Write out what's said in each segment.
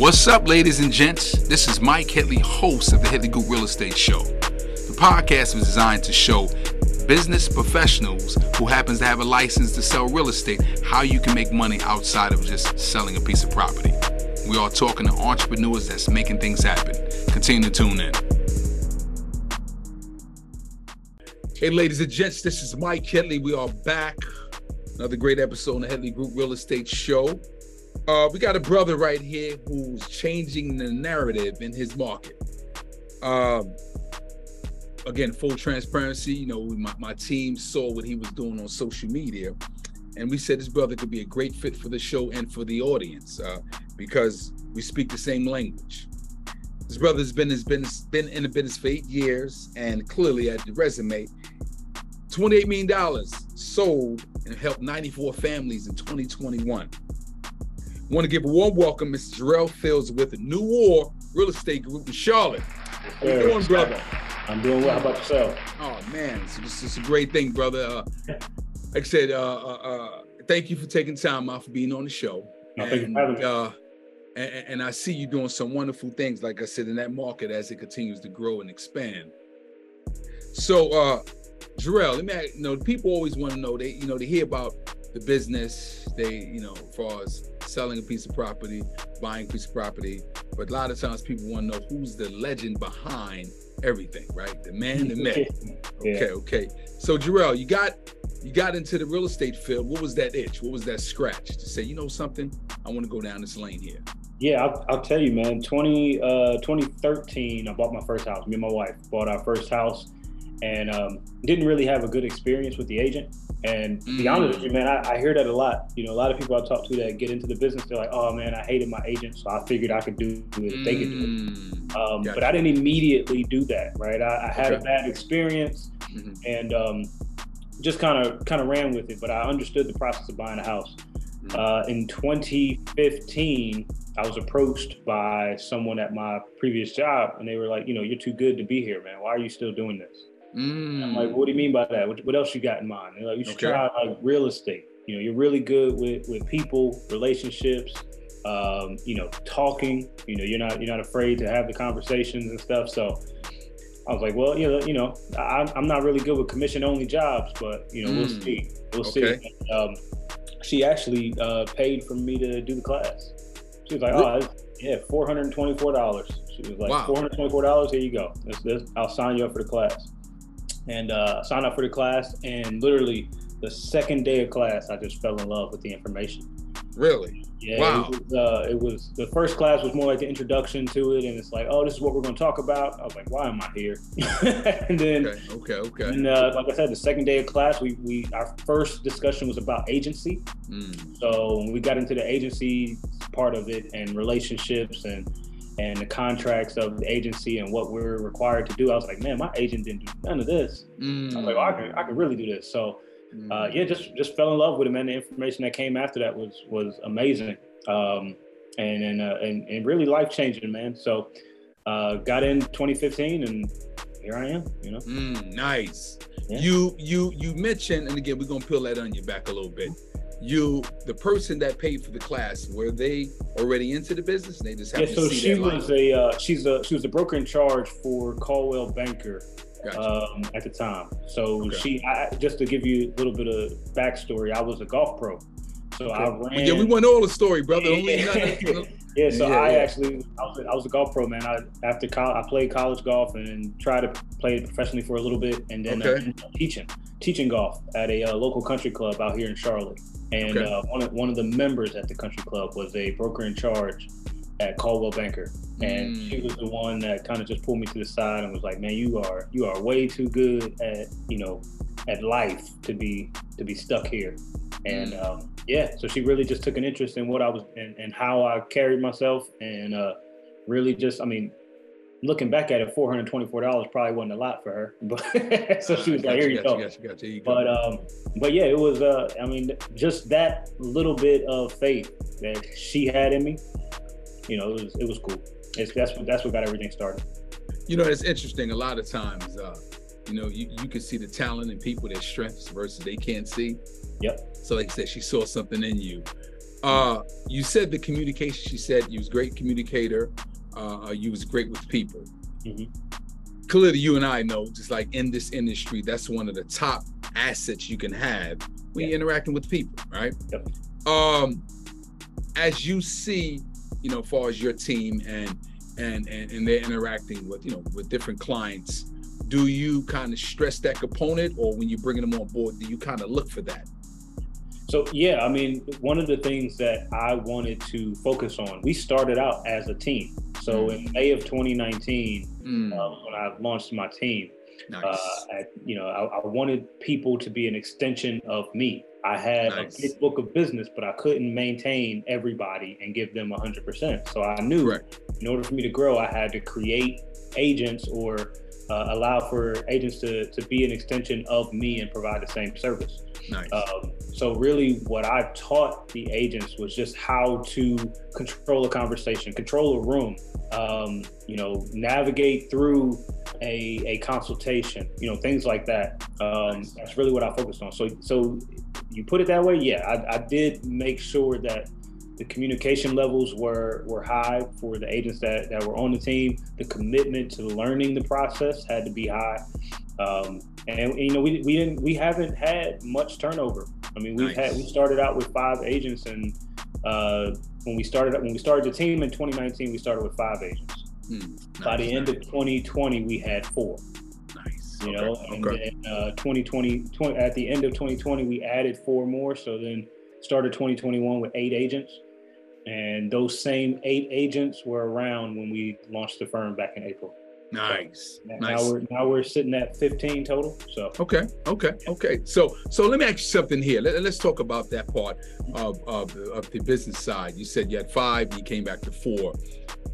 What's up, ladies and gents? This is Mike Headley, host of the Headley Group Real Estate Show. The podcast was designed to show business professionals who happens to have a license to sell real estate how you can make money outside of just selling a piece of property. We are talking to entrepreneurs that's making things happen. Continue to tune in. Hey, ladies and gents, this is Mike Headley. We are back. Another great episode on the Headley Group Real Estate Show. Uh, we got a brother right here who's changing the narrative in his market. Um, again, full transparency. You know, my, my team saw what he was doing on social media, and we said this brother could be a great fit for the show and for the audience uh, because we speak the same language. This brother's been has been been in the business for eight years, and clearly at the resume, $28 million sold and helped 94 families in 2021 want to give a warm welcome, Mr. Jerell Fields with Noire Real Estate Group in Charlotte. How you doing, brother? I'm doing well. How about yourself? Oh man, it's, it's, it's a great thing, brother. Uh, like I said, uh, uh, uh, thank you for taking time out for being on the show. No, and, uh, and, and I see you doing some wonderful things, like I said, in that market as it continues to grow and expand. So, uh, Jerell, let me ask, you know, people always want to know, they, you know, they hear about the business, they, you know, as far as selling a piece of property, buying a piece of property. But a lot of times people want to know who's the legend behind everything, right? The man, the myth. yeah. Okay, okay. So Jerell, you got you got into the real estate field. What was that itch? What was that scratch to say, you know something? I want to go down this lane here. Yeah, I'll, I'll tell you, man. 20, uh, 2013, I bought my first house. Me and my wife bought our first house and um, didn't really have a good experience with the agent. And to be honest with you, man, I, I, hear that a lot. You know, a lot of people I talk to that get into the business, they're like, "Oh man, I hated my agent, so I figured I could do it if they could do it." Mm. Um, gotcha. But I didn't immediately do that, right? I, I had okay. a bad experience, mm-hmm. and um, just kind of kind of ran with it. But I understood the process of buying a house. Mm-hmm. Uh, in 2015, I was approached by someone at my previous job, and they were like, "You know, you're too good to be here, man. Why are you still doing this?" Mm. I'm like, what do you mean by that? What, what else you got in mind? Like, you should okay. try like real estate. You know, you're really good with with people, relationships, um, you know, talking. You know, you're not you're not afraid to have the conversations and stuff. So I was like, well, you know, you know, I, am not really good with commission only jobs, but you know, mm. we'll see, we'll okay. see. And, um, she actually uh, paid for me to do the class. She was like, oh, yeah, four hundred and twenty four dollars. She was like, wow. four hundred twenty four dollars. Here you go. This, this, I'll sign you up for the class and uh, signed up for the class. And literally, the second day of class, I just fell in love with the information. Really? Yeah. Wow. It was, uh, it was, the first class was more like the introduction to it, and it's like, oh, this is what we're going to talk about. I was like, why am I here? and then, okay, okay, okay. And uh, like I said, the second day of class, we we our first discussion was about agency. Mm. So we got into the agency part of it and relationships and and the contracts of the agency and what we're required to do. I was like, man, my agent didn't do none of this. Mm. I was like, oh, I can, I can really do this. So, mm. uh, yeah, just just fell in love with him, and the information that came after that was was amazing, um, and and, uh, and and really life changing, man. So, uh, got in 2015, and here I am. You know, mm, nice. Yeah. You you you mentioned, and again, we're gonna peel that on you back a little bit you the person that paid for the class were they already into the business they just have yeah so she was a uh, she's a she was a broker in charge for Coldwell Banker gotcha. um, at the time so okay. she I, just to give you a little bit of backstory i was a golf pro so okay. i ran yeah we want all the story brother yeah so yeah, i yeah. actually I was, I was, a golf pro man i after college i played college golf and tried to play it professionally for a little bit and then okay. uh, teaching teaching golf at a uh, local country club out here in charlotte and okay. uh, one, of, one of the members at the country club was a broker in charge at Coldwell Banker, and mm. she was the one that kind of just pulled me to the side and was like, "Man, you are you are way too good at you know at life to be to be stuck here." And mm. um, yeah, so she really just took an interest in what I was and, and how I carried myself, and uh, really just, I mean, looking back at it, four hundred twenty-four dollars probably wasn't a lot for her, but so she was like, "Here you, go." But um, but yeah, it was. Uh, I mean, just that little bit of faith that she had in me, you know, it was it was cool. It's that's what that's what got everything started. You know, it's interesting. A lot of times, uh, you know, you, you can see the talent in people, their strengths versus they can't see. Yep. So, like I said, she saw something in you. Uh, you said the communication. She said you was a great communicator. Uh, you was great with people. Mm-hmm. Clearly, you and I know, just like in this industry, that's one of the top assets you can have when yeah. you're interacting with people, right? Yep. Um, as you see, you know, as far as your team and and and, and they're interacting with you know with different clients, do you kind of stress that component, or when you're bringing them on board, do you kind of look for that? So yeah, I mean, one of the things that I wanted to focus on, we started out as a team. So mm. in May of 2019, mm. uh, when I launched my team, nice. uh, I, you know, I, I, wanted people to be an extension of me. I had nice. a big book of business, but I couldn't maintain everybody and give them 100%. So I knew right. in order for me to grow, I had to create agents or uh, allow for agents to, to be an extension of me and provide the same service. Nice. Um, so really what I taught the agents was just how to control a conversation, control a room, um, you know, navigate through a, a consultation, you know, things like that. Um, nice. That's really what I focused on. So, so you put it that way. Yeah, I, I did make sure that the communication levels were were high for the agents that, that were on the team. The commitment to learning the process had to be high. Um, and you know, we, we didn't we haven't had much turnover. I mean, we've nice. had we started out with five agents, and uh, when we started when we started the team in 2019, we started with five agents. Hmm. Nice. By the end of 2020, we had four. Nice. You know, okay. and okay. then uh, 2020, 20, at the end of 2020, we added four more. So then started 2021 with eight agents. And those same eight agents were around when we launched the firm back in April. Nice. So nice. Now we're now we're sitting at 15 total. So okay, okay, okay. So so let me ask you something here. Let, us talk about that part of, of of the business side. You said you had five, you came back to four.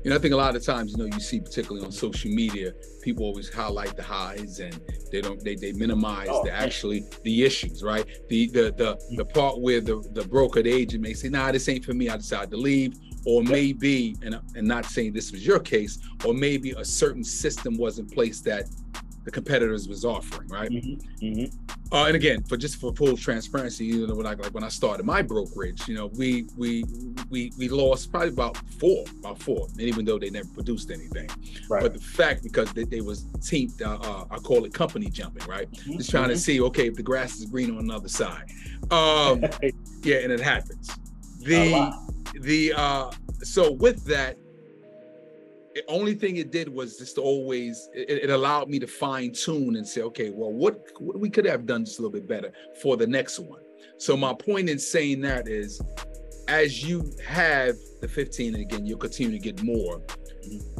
You know, I think a lot of times, you know, you see particularly on social media, people always highlight the highs and they don't they, they minimize oh, the actually the issues, right? The the the the part where the the brokered agent may say, nah, this ain't for me, I decided to leave. Or maybe, and, and not saying this was your case, or maybe a certain system was in place that the competitors was offering, right? Mm-hmm, mm-hmm. Uh, and again, for just for full transparency, you know, when I like when I started my brokerage, you know, we we we we lost probably about four, about four, and even though they never produced anything. Right. But the fact because they, they was team, uh, uh, I call it company jumping, right? Mm-hmm. Just trying to mm-hmm. see, okay, if the grass is green on another side. Um, yeah, and it happens. The the uh so with that the only thing it did was just always it, it, allowed me to fine tune and say okay well what, what we could have done just a little bit better for the next one. So my point in saying that is as you have the 15 and again you'll continue to get more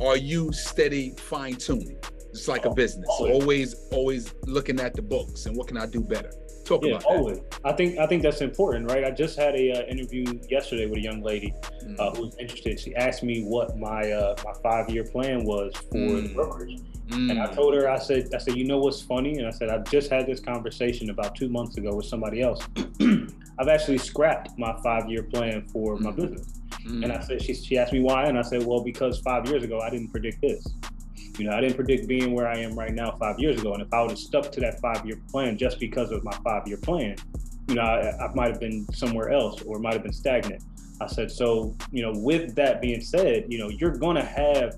are you steady fine tuning just like a business. always always looking at the books and what can i do better Talk yeah, about always. That. I think I think that's important, right? I just had a uh, interview yesterday with a young lady mm. uh, who was interested. She asked me what my uh, my five year plan was for mm. the brokerage, mm. and I told her I said I said you know what's funny, and I said I've just had this conversation about two months ago with somebody else. I've actually scrapped my five year plan for my mm. business, and I mm. said she she asked me why, and I said well because five years ago I didn't predict this. You know, I didn't predict being where I am right now five years ago. And if I would have stuck to that five year plan just because of my five year plan, you know, I, I might have been somewhere else or might have been stagnant. I said, so, you know, with that being said, you know, you're going to have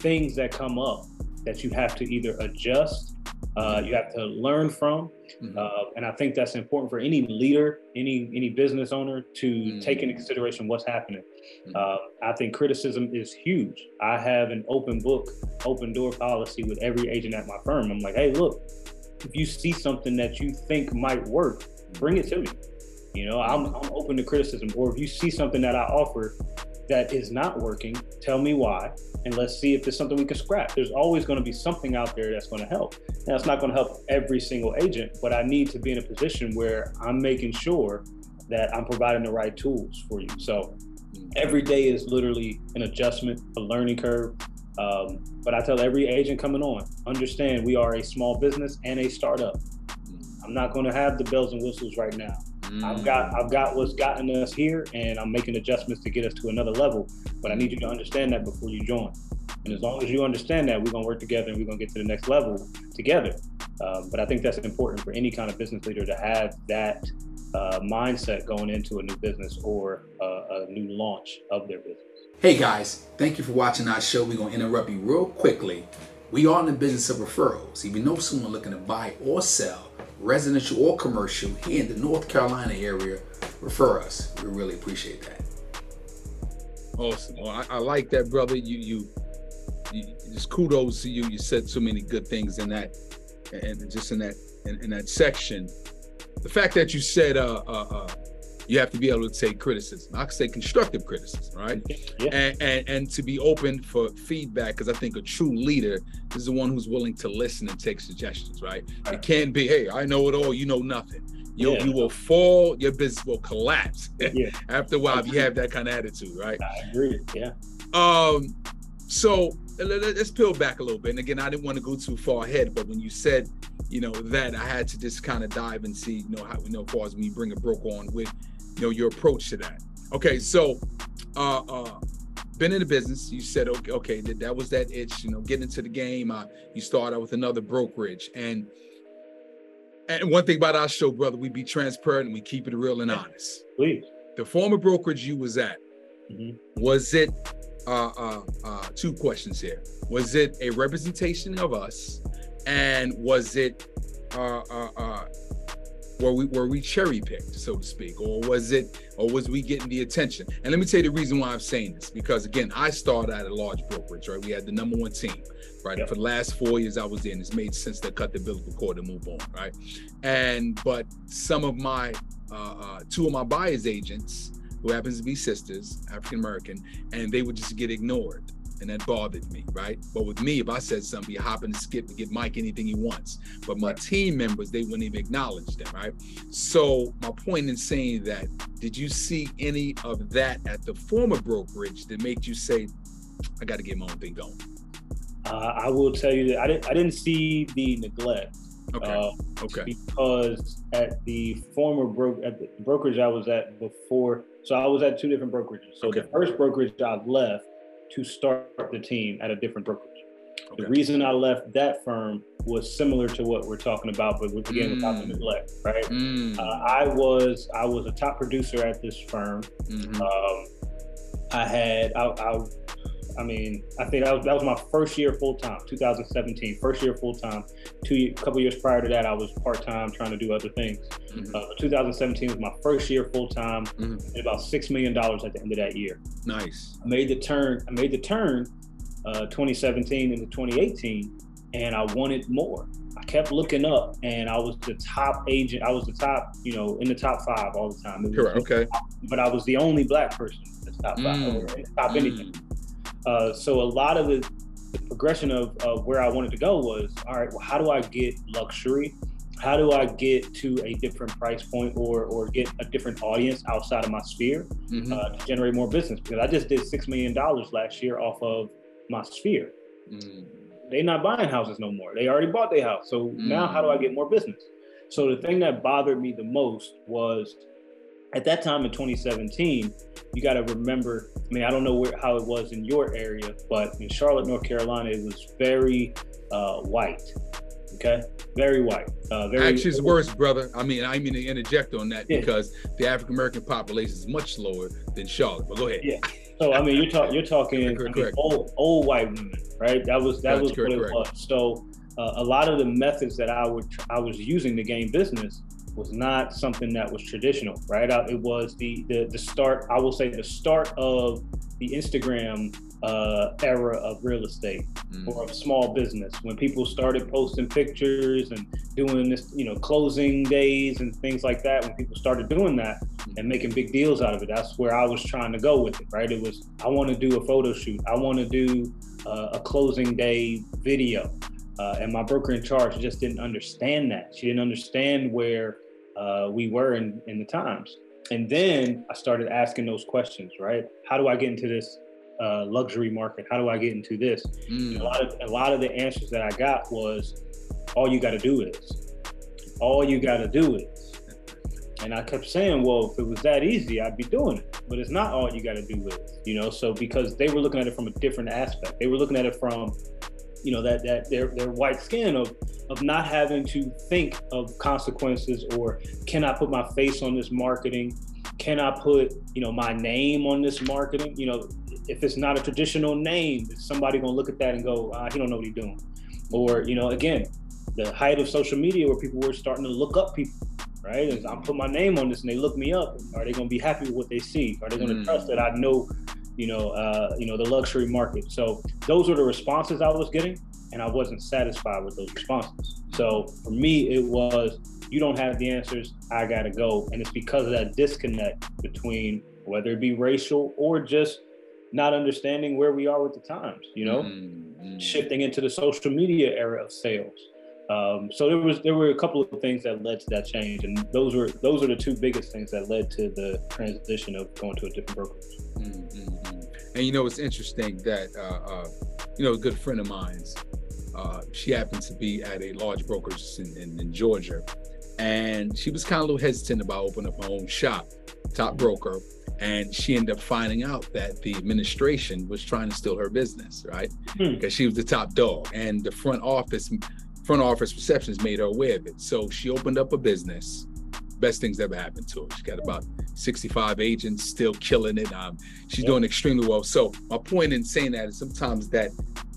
things that come up that you have to either adjust, uh, you have to learn from, mm-hmm. uh, and I think that's important for any leader, any any business owner to mm-hmm. take into consideration what's happening. Mm-hmm. Uh, I think criticism is huge. I have an open book, open door policy with every agent at my firm. I'm like, hey, look, if you see something that you think might work, bring it to me. You know, I'm, I'm open to criticism. Or if you see something that I offer that is not working, tell me why, and let's see if there's something we can scrap. There's always going to be something out there that's going to help. Now, it's not going to help every single agent, but I need to be in a position where I'm making sure that I'm providing the right tools for you. So every day is literally an adjustment, a learning curve. Um, but I tell every agent coming on, understand we are a small business and a startup. I'm not going to have the bells and whistles right now. Mm. I've got I've got what's gotten us here, and I'm making adjustments to get us to another level. But I need you to understand that before you join. And as long as you understand that, we're gonna work together and we're gonna get to the next level together. Um, but I think that's important for any kind of business leader to have that uh, mindset going into a new business or a new launch of their business. Hey guys, thank you for watching our show. We're going to interrupt you real quickly. We are in the business of referrals. If you know someone looking to buy or sell, residential or commercial, here in the North Carolina area, refer us. We really appreciate that. Awesome. Well, I, I like that, brother. You, you, you, just kudos to you. You said so many good things in that, and just in that, in, in that section. The fact that you said, uh, uh, uh you have to be able to take criticism. I could say constructive criticism, right? Yeah. And, and and to be open for feedback, because I think a true leader is the one who's willing to listen and take suggestions, right? It can't be, hey, I know it all, you know nothing. You yeah. you will fall, your business will collapse. Yeah. After a while, if you have that kind of attitude, right? I agree. Yeah. Um, so let's peel back a little bit. And again, I didn't want to go too far ahead, but when you said, you know, that I had to just kind of dive and see, you know, how you know, as far as when you bring a broker on with you know your approach to that. Okay so uh uh been in the business. You said okay okay that, that was that itch you know getting into the game. Uh, you started out with another brokerage. And and one thing about our show brother we be transparent and we keep it real and honest. Please. The former brokerage you was at mm-hmm. was it uh, uh, uh, two questions here. Was it a representation of us? And was it uh, uh, uh, were we were we cherry picked, so to speak, or was it, or was we getting the attention? And let me tell you the reason why I'm saying this, because again, I started at a large brokerage, right? We had the number one team, right? Yep. For the last four years I was in, it's made sense to cut the umbilical cord and move on, right? And but some of my uh, uh, two of my buyers agents, who happens to be sisters, African American, and they would just get ignored and that bothered me, right? But with me, if I said something, you hop and skip and give Mike anything he wants. But my team members, they wouldn't even acknowledge them, right? So my point in saying that, did you see any of that at the former brokerage that made you say, I got to get my own thing going? Uh, I will tell you that I didn't. I didn't see the neglect. Okay. Uh, okay. Because at the former broker at the brokerage I was at before, so I was at two different brokerages. So okay. the first brokerage I left to start the team at a different brokerage. Okay. The reason I left that firm was similar to what we're talking about, but again, mm. without the neglect, right? Mm. Uh, I was I was a top producer at this firm. Mm-hmm. Um, I had I, I I mean, I think that was, that was my first year full time, 2017, first year full time. Two couple years prior to that, I was part time trying to do other things. Mm-hmm. Uh, 2017 was my first year full time, mm-hmm. about six million dollars at the end of that year. Nice. I made the turn. I made the turn, uh, 2017 into 2018, and I wanted more. I kept looking up, and I was the top agent. I was the top, you know, in the top five all the time. Correct. Okay. But I was the only black person in the top five, mm. top mm. anything. Uh, so a lot of the, the progression of, of where I wanted to go was, all right, well, how do I get luxury? How do I get to a different price point or or get a different audience outside of my sphere mm-hmm. uh, to generate more business? Because I just did six million dollars last year off of my sphere. Mm. They're not buying houses no more. They already bought their house. So mm. now how do I get more business? So the thing that bothered me the most was at that time in 2017, you got to remember. I mean, I don't know where, how it was in your area, but in Charlotte, North Carolina, it was very uh, white. Okay, very white. Uh, very, Actually, it's worse, brother. I mean, I mean to interject on that yeah. because the African American population is much lower than Charlotte. But go ahead. Yeah. So I mean, you're talking you're talking correct, I mean, old old white women, right? That was that was correct, what it was. So uh, a lot of the methods that I would I was using to gain business was not something that was traditional, right? It was the the, the start. I will say the start of the Instagram uh, era of real estate mm. or of small business when people started posting pictures and doing this, you know, closing days and things like that. When people started doing that mm. and making big deals out of it, that's where I was trying to go with it, right? It was I want to do a photo shoot. I want to do uh, a closing day video. Uh, and my broker in charge just didn't understand that. She didn't understand where uh, we were in, in the times. And then I started asking those questions, right? How do I get into this uh, luxury market? How do I get into this? Mm. A lot of a lot of the answers that I got was, all you got to do is, all you got to do is. And I kept saying, well, if it was that easy, I'd be doing it. But it's not all you got to do is, you know. So because they were looking at it from a different aspect, they were looking at it from, you know, that that their their white skin of of not having to think of consequences or can I put my face on this marketing? Can I put, you know, my name on this marketing? You know, if it's not a traditional name, is somebody gonna look at that and go, ah, he don't know what he's doing? Or, you know, again, the height of social media where people were starting to look up people, right? As I'm put my name on this and they look me up, are they gonna be happy with what they see? Are they gonna mm. trust that I know, you know, uh, you know, the luxury market? So those were the responses I was getting, and I wasn't satisfied with those responses. So for me, it was you don't have the answers, I gotta go. And it's because of that disconnect between whether it be racial or just not understanding where we are with the times, you know, mm-hmm. shifting into the social media era of sales. Um, so there was there were a couple of things that led to that change, and those were those are the two biggest things that led to the transition of going to a different brokerage. Mm-hmm. And you know, it's interesting that uh, uh, you know a good friend of mine's. Uh, she happened to be at a large brokerage in, in, in Georgia, and she was kind of a little hesitant about opening up her own shop, top broker. And she ended up finding out that the administration was trying to steal her business, right? Hmm. Because she was the top dog, and the front office, front office receptionist made her aware of it. So she opened up a business. Best things ever happened to her. She got about 65 agents, still killing it. Um, she's doing extremely well. So my point in saying that is sometimes that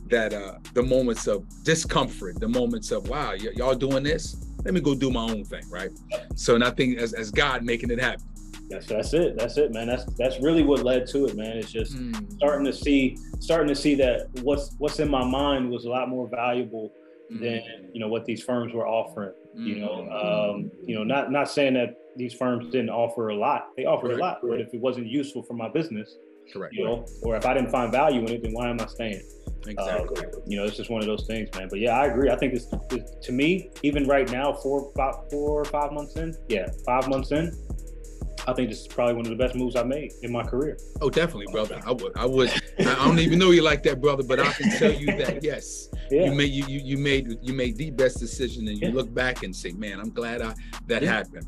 that uh, the moments of discomfort, the moments of wow, y- y'all doing this, let me go do my own thing, right? So, and I think as, as God making it happen. That's that's it. That's it, man. That's that's really what led to it, man. It's just mm. starting to see starting to see that what's what's in my mind was a lot more valuable mm. than you know what these firms were offering. Mm. You know, hmm. um, you know, not not saying that these firms didn't offer a lot. They offered a lot, but if it wasn't useful for my business, correct, you know, or if I didn't find value in it, then why am I staying? Exactly. Uh, you know, it's just one of those things, man. But yeah, I agree. I think it's, it's to me, even right now, four, five, four or five months in, yeah, five months in, I think this is probably one of the best moves I made in my career. Oh, definitely, brother. I would, I would. I don't even know you like that, brother, but I can tell you that yes, yeah. you made you, you you made you made the best decision, and you yeah. look back and say, man, I'm glad I that yeah. happened.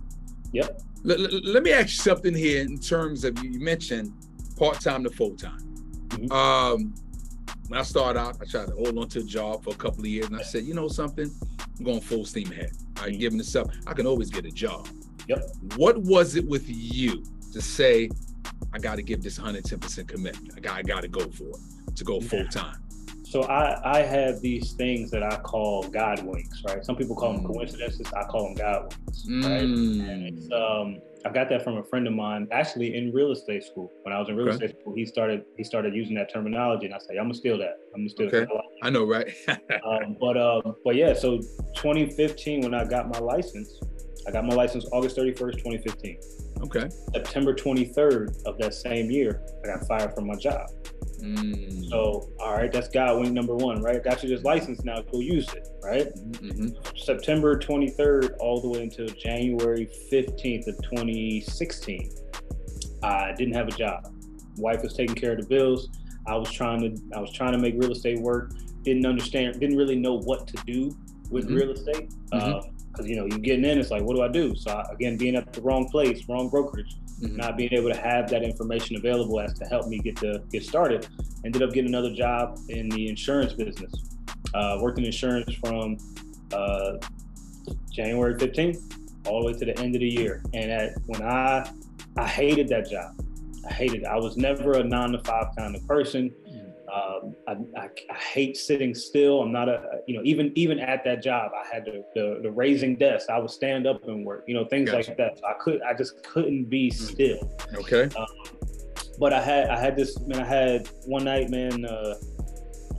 Yep. Let, let, let, me ask you something here in terms of you mentioned part time to full time. Mm-hmm. Um, when I started out, I tried to hold on to a job for a couple of years, and I said, you know something, I'm going full steam ahead. I right, giving this up. I can always get a job. Yep. What was it with you to say, I got to give this 110% commitment? I got, I got to go for it to go full time. So I, I have these things that I call God winks, right? Some people call them mm. coincidences. I call them God winks, right? Mm. And it's um, I got that from a friend of mine, actually in real estate school. When I was in real okay. estate school, he started he started using that terminology, and I said, "I'm gonna steal that. I'm gonna steal okay. that." I know, right? um, but um, but yeah, so 2015 when I got my license, I got my license August 31st, 2015. Okay. September 23rd of that same year, I got fired from my job. Mm. So, all right, that's God wink number one, right? Got you this license now, go use it, right? Mm-hmm. September 23rd, all the way until January 15th of 2016, I didn't have a job. Wife was taking care of the bills. I was trying to, I was trying to make real estate work. Didn't understand, didn't really know what to do with mm-hmm. real estate. Mm-hmm. Uh, because you know you're getting in, it's like, what do I do? So I, again, being at the wrong place, wrong brokerage, mm-hmm. not being able to have that information available as to help me get to get started. Ended up getting another job in the insurance business. Uh, worked in insurance from uh, January 15th all the way to the end of the year. And at, when I I hated that job, I hated it. I was never a nine to five kind of person. Um, I, I, I, hate sitting still. I'm not a, you know, even even at that job, I had the, the, the raising desk. I would stand up and work, you know, things gotcha. like that. So I could, I just couldn't be hmm. still. Okay. Um, but I had, I had this, man. I had one night, man. Uh,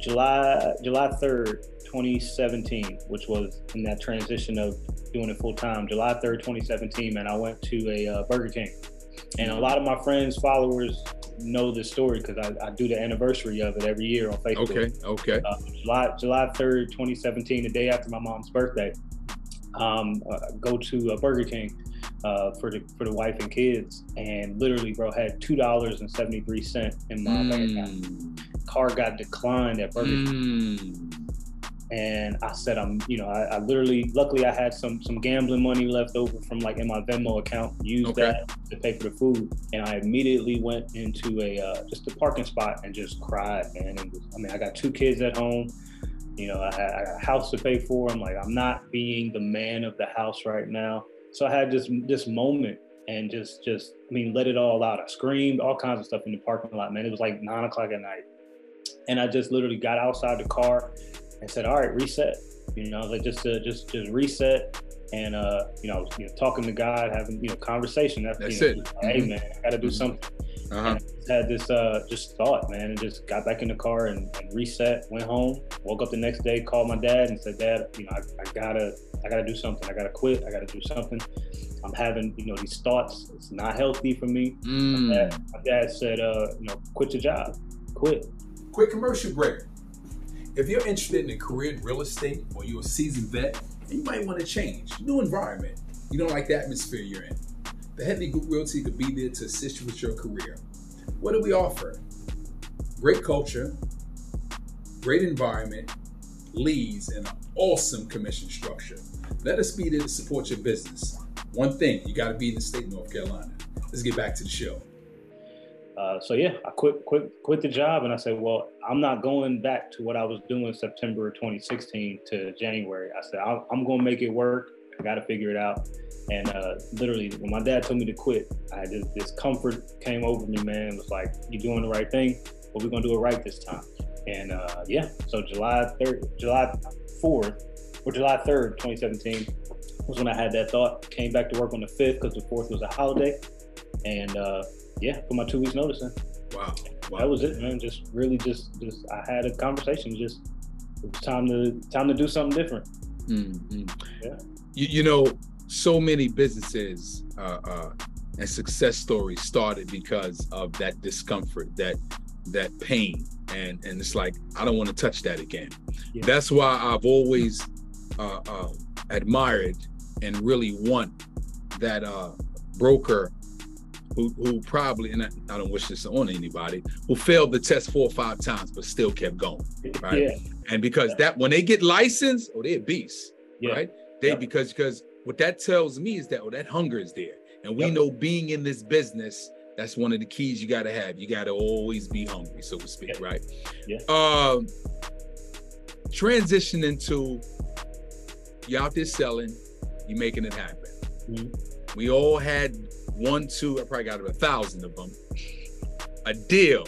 July July third, 2017, which was in that transition of doing it full time. July 3rd, 2017, man. I went to a uh, Burger King, and a lot of my friends, followers know this story because I, I, do the anniversary of it every year on Facebook. Okay, okay. Uh, July July third, 2017, the day after my mom's birthday, um, uh, go to a Burger King uh, for the for the wife and kids, and literally, bro, had two dollars and seventy three cent in my mm. bank account. Car got declined at Burger mm. King and I said I'm, you know, I, I, literally, luckily, I had some some gambling money left over from like in my Venmo account. Used okay. that to pay for the food, and I immediately went into a uh, just a parking spot and just cried, man. Was, I mean, I got two kids at home. You know, I had, I had a house to pay for. I'm like, I'm not being the man of the house right now. So I had this this moment and just just I mean, let it all out. I screamed, all kinds of stuff in the parking lot, man. It was like nine o'clock at night. And I just literally got outside the car and said, All right, reset. You know, like just uh, just just reset and uh, you know, you know, talking to God, having you know, conversation. That's, That's you know, it. Hey mm-hmm. man, I gotta do mm-hmm. something. Uh-huh. had this uh, just thought, man, and just got back in the car and, and, reset. Went home, woke up the next day, called my dad, and said, "Dad, you know, I, I gotta, I gotta do something. I gotta quit. I gotta do something. I'm having, you know, these thoughts. It's not healthy for me." Mm. My, dad, my, dad, said, uh, "You know, quit your job. Quit." Quick commercial break. If you're interested in a career in real estate or you're a seasoned vet, and you might want to change, new environment. You don't like the atmosphere you're in. The Headley Group Realty could be there to assist you with your career. What do we offer? Great culture, great environment, leads, and an awesome commission structure. Let us be there to support your business. One thing, you got to be in the state of North Carolina. Let's get back to the show. Uh, so yeah, I quit quit quit the job, and I said, well, I'm not going back to what I was doing September 2016 to January. I said, I'm going to make it work. I got to figure it out. And uh, literally, when my dad told me to quit, I had this, this comfort came over me, man. It was like, you're doing the right thing, but we're gonna do it right this time. And uh, yeah, so July 3rd, July 4th, or July 3rd, 2017 was when I had that thought. Came back to work on the 5th because the 4th was a holiday. And uh, yeah, put my two weeks notice in. Wow. wow. That was it, man. Just really just just I had a conversation. Just it was time to time to do something different. Mm-hmm. Yeah. You, you know, so many businesses uh, uh, and success stories started because of that discomfort, that that pain, and and it's like I don't want to touch that again. Yeah. That's why I've always uh, uh admired and really want that uh, broker who, who probably, and I, I, don't wish this on anybody, who failed the test four or five times but still kept going, right? Yeah. And because yeah. that when they get licensed, oh, they're beasts, yeah. right? They because because what that tells me is that oh, that hunger is there. And we know being in this business, that's one of the keys you got to have. You got to always be hungry, so to speak, right? Yeah. Um, transition into you out there selling, you're making it happen. Mm-hmm. We all had one, two, I probably got a thousand of them. A deal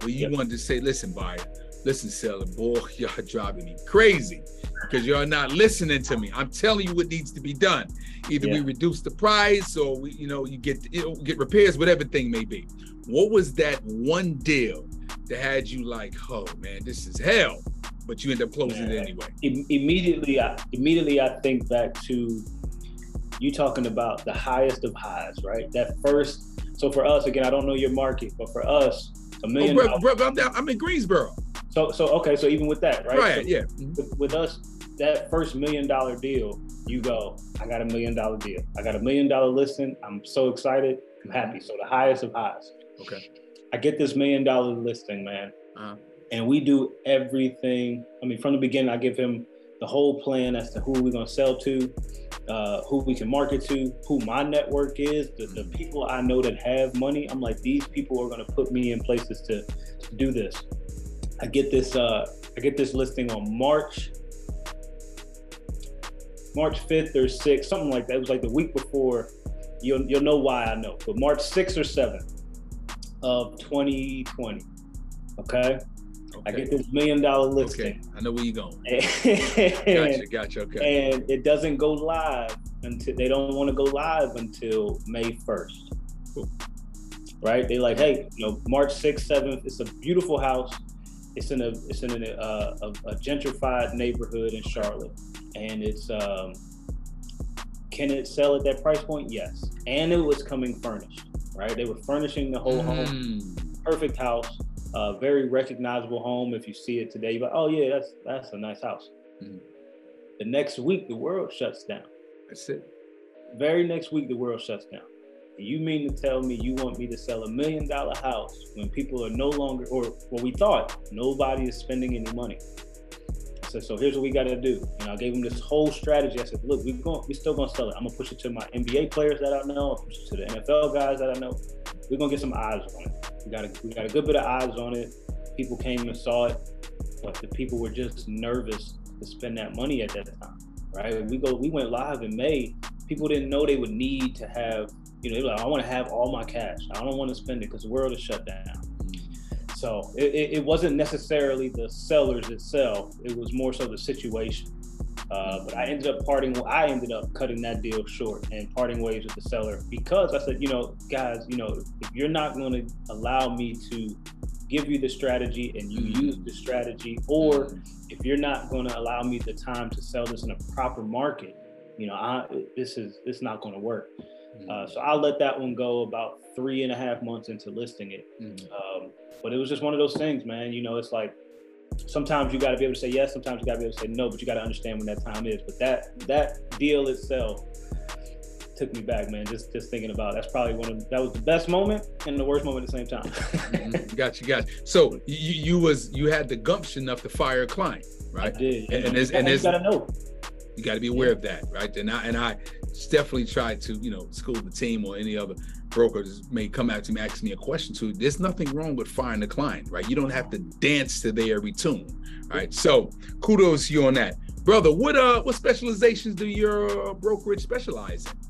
where you yep. wanted to say, listen, buyer, listen, seller, boy, y'all driving me crazy because you're not listening to me. I'm telling you what needs to be done. Either yeah. we reduce the price or we, you know, you get you get repairs, whatever thing may be. What was that one deal that had you like, oh man, this is hell, but you end up closing it anyway? immediately, I, immediately I think back to you talking about the highest of highs, right? That first. So for us, again, I don't know your market, but for us, a million. Oh, bro, bro, I'm, down, I'm in Greensboro. So, so okay, so even with that, right? Right. So yeah. With, with, us, that first million dollar deal, you go, I got a million dollar deal. I got a million dollar listing. I'm so excited. I'm happy. So the highest of highs. Okay. I get this million dollar listing, man. Uh-huh. And we do everything. I mean, from the beginning, I give him the whole plan as to who we're gonna sell to, uh, who we can market to, who my network is, the, the people I know that have money. I'm like, these people are gonna put me in places to, to do this. I get this uh, I get this listing on March March 5th or 6th, something like that. It was like the week before. You'll you'll know why I know. But March 6th or 7th of 2020. Okay. Okay. I get this million dollar listing. Okay. I know where you're going. and, gotcha, gotcha. Okay. And it doesn't go live until they don't want to go live until May 1st. Cool. Right? They like, hey, you know, March 6th, 7th, it's a beautiful house it's in a it's in a, uh, a, a gentrified neighborhood in Charlotte, and it's um, can it sell at that price point? Yes, and it was coming furnished. Right, they were furnishing the whole mm. home. Perfect house, uh, very recognizable home. If you see it today, but oh yeah, that's that's a nice house. Mm. The next week, the world shuts down. That's it. Very next week, the world shuts down. You mean to tell me you want me to sell a million dollar house when people are no longer, or what we thought, nobody is spending any money? I said, so here's what we got to do. And I gave him this whole strategy. I said, look, we're going, we're still gonna sell it. I'm gonna push it to my NBA players that I know, I'll push it to the NFL guys that I know. We're gonna get some eyes on it. We got a, we got a good bit of eyes on it. People came and saw it. but the people were just nervous to spend that money at that time, right? We go, we went live in May. People didn't know they would need to have, you know, like, I want to have all my cash. I don't want to spend it because the world is shut down. So it, it, wasn't necessarily the sellers itself; it was more so the situation. Uh, but I ended up parting. I ended up cutting that deal short and parting ways with the seller because I said, you know, guys, you know, if you're not going to allow me to give you the strategy and you mm-hmm. use the strategy, or if you're not going to allow me the time to sell this in a proper market, you know, I, this is this is not going to work. Mm-hmm. Uh, so I let that one go about three and a half months into listing it. Mm-hmm. Um, but it was just one of those things, man. You know, it's like sometimes you got to be able to say yes, sometimes you got to be able to say no, but you got to understand when that time is. But that that deal itself took me back, man. Just just thinking about it. that's probably one of that was the best moment and the worst moment at the same time. mm-hmm. Got you, got you. So you you was you had the gumption enough to fire a client, right? I did. And, and there's and there's you gotta know. You got to be aware yeah. of that, right? And I and I definitely try to you know school the team or any other brokers may come out to me ask me a question to there's nothing wrong with firing the client right? You don't have to dance to their every tune right? So kudos to you on that. Brother what uh what specializations do your brokerage specialize in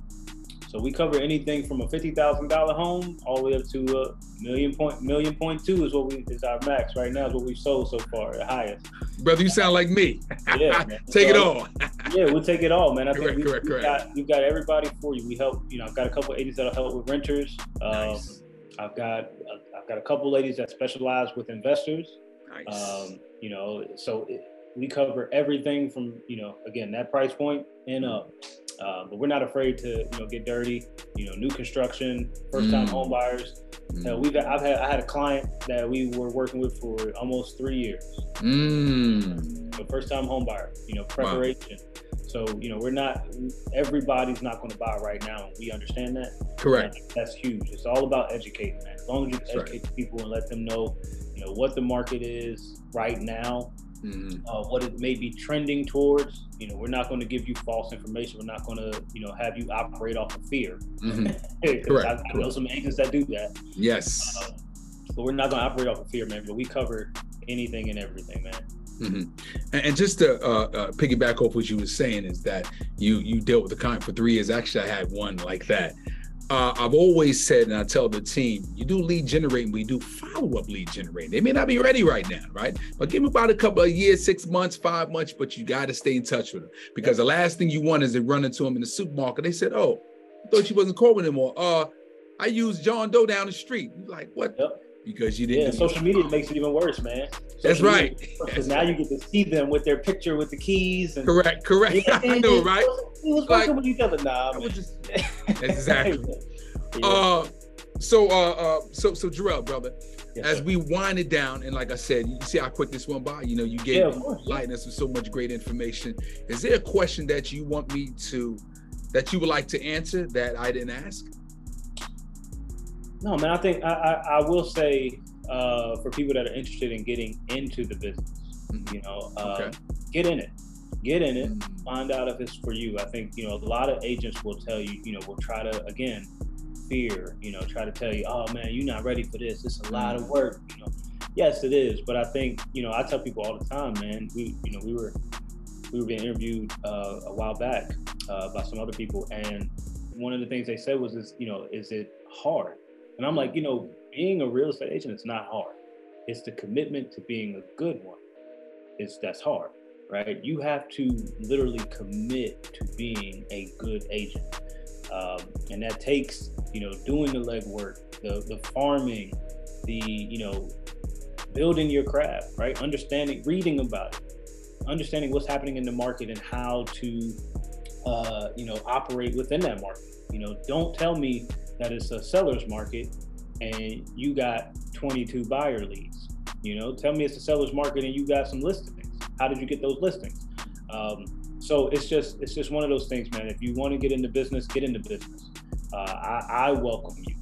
so we cover anything from a fifty thousand dollar home all the way up to a million point million point two is what we is our max right now is what we've sold so far the highest. Brother, you sound like me. Yeah, take so, it all. yeah, we'll take it all, man. I correct, think we, correct, correct. got we've got everybody for you. We help. You know, I've got a couple agents that'll help with renters. Um, nice. I've got I've got a couple ladies that specialize with investors. Nice. Um, you know, so it, we cover everything from you know again that price point and up. Uh, but we're not afraid to you know get dirty. You know, new construction, first time mm. home buyers. Mm. Uh, we've I've had I had a client that we were working with for almost three years. Mm. So first time home buyer. You know, preparation. Wow. So you know, we're not everybody's not going to buy right now. We understand that. Correct. That's huge. It's all about educating, man. As long as you That's educate right. people and let them know, you know, what the market is right now mm-hmm. uh, what it may be trending towards. You know, we're not going to give you false information. We're not going to, you know, have you operate off of fear. Mm-hmm. Correct. I, I, know some agents that do that. Yes. Uh, but we're not going to operate off of fear, man. But we cover anything and everything, man. Mm-hmm. And, and, just to uh, uh, piggyback off what you were saying is that you you dealt with the client for three years. Actually, I had one like that uh, I've always said, and I tell the team, you do lead generating, we do follow up lead generating. They may not be ready right now, right? But give them about a couple of years, six months, five months, but you got to stay in touch with them because the last thing you want is to run into them in the supermarket. They said, "Oh, I thought you wasn't calling anymore." Uh, I use John Doe down the street. You're like, what? Yep. Because you didn't. Yeah, social media makes it even worse, man. Social That's right. Because now you get to see them with their picture with the keys. And, correct, correct. Yeah, I know, right? He was like, with each other. Nah, man. Just, exactly. Yeah. Uh, so, uh, uh, so, so, Jerell, brother, yes, as sir. we wind it down, and like I said, you see how quick this went by. You know, you gave yeah, lighting us with so much great information. Is there a question that you want me to, that you would like to answer that I didn't ask? No, man. I think I, I, I will say uh, for people that are interested in getting into the business, mm-hmm. you know, uh, okay. get in it get in it, mm-hmm. find out if it's for you. I think, you know, a lot of agents will tell you, you know, will try to, again, fear, you know, try to tell you, oh man, you're not ready for this. It's a lot of mm. work, you know. Yes, it is, but I think, you know, I tell people all the time, man. We, you know, we were we were being interviewed uh, a while back uh, by some other people, and one of the things they said was, "Is you know, is it hard?" And I'm like, you know, being a real estate agent, it's not hard. It's the commitment to being a good one. It's that's hard, right? You have to literally commit to being a good agent. Um, and that takes you know doing the legwork, the the farming, the you know building your craft, right? Understanding, reading about it, understanding what's happening in the market and how to uh, you know operate within that market. You know, don't tell me that it's a seller's market and you got 22 buyer leads. You know, tell me it's a seller's market and you got some listings. How did you get those listings? Um, so it's just it's just one of those things, man. If you want to get into business, get into business. Uh, I, I, welcome you,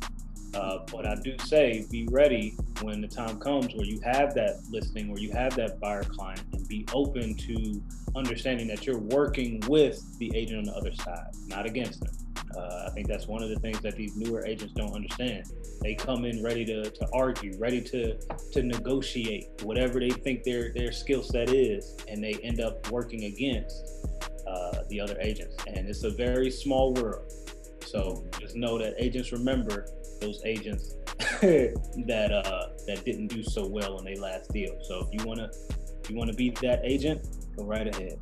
uh, but I do say be ready when the time comes where you have that listing, where you have that buyer client, and be open to understanding that you're working with the agent on the other side, not against them. Uh, I think that's one of the things that these newer agents don't understand. They come in ready to, to argue, ready to to negotiate whatever they think their their skill set is, and they end up working against uh, the other agents. And it's a very small world. So just know that agents remember those agents that uh, that didn't do so well in their last deal. So if you wanna if you wanna beat that agent, go right ahead.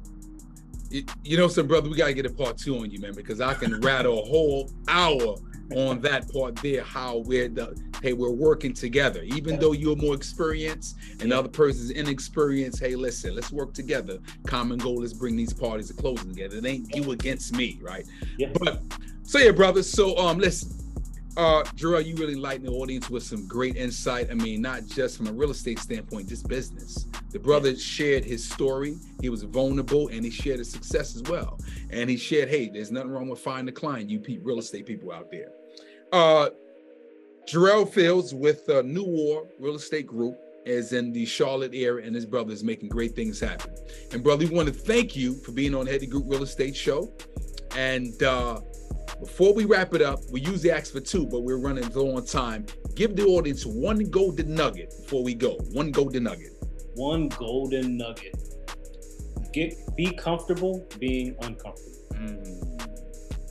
You know, some brother, we gotta get a part two on you, man, because I can rattle a whole hour on that part there. How we're the hey, we're working together, even though you're more experienced and the other person's inexperienced. Hey, listen, let's work together. Common goal is bring these parties to closing together. It ain't you against me, right? Yeah. But so yeah, brother. So um, listen, uh, Jerell, you really lighten the audience with some great insight. I mean, not just from a real estate standpoint, just business. The brother shared his story. He was vulnerable and he shared his success as well. And he shared, hey, there's nothing wrong with finding a client, you real estate people out there. Uh, Jerell Fields with uh, Noire Real Estate Group is in the Charlotte area, and his brother is making great things happen. And brother, we want to thank you for being on Headley Group Real Estate Show. And uh, before we wrap it up, we usually ask for two, but we're running low on time. Give the audience one golden nugget before we go. One golden nugget. One golden nugget. Get be comfortable being uncomfortable. Mm.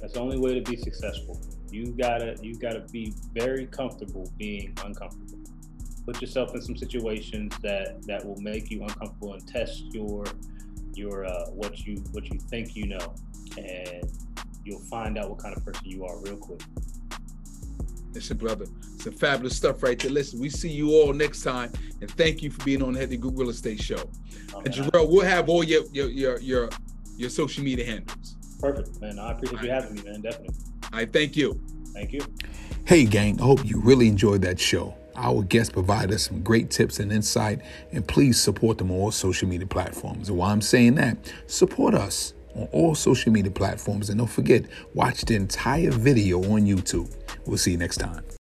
That's the only way to be successful. You gotta you gotta be very comfortable being uncomfortable. Put yourself in some situations that that will make you uncomfortable and test your your uh, what you what you think you know, and you'll find out what kind of person you are real quick. Listen, brother, some fabulous stuff right there. Listen, we see you all next time, and thank you for being on the Headley Group Real Estate Show. Oh, and man, Jerell, we'll have all your your your your, your social media handles. Perfect, man. I appreciate you having me, man. Definitely. I thank you. Thank you. Hey, gang, I hope you really enjoyed that show. Our guests provide us some great tips and insight, and please support them on all social media platforms. And while I'm saying that, support us on all social media platforms. And don't forget, watch the entire video on YouTube. We'll see you next time.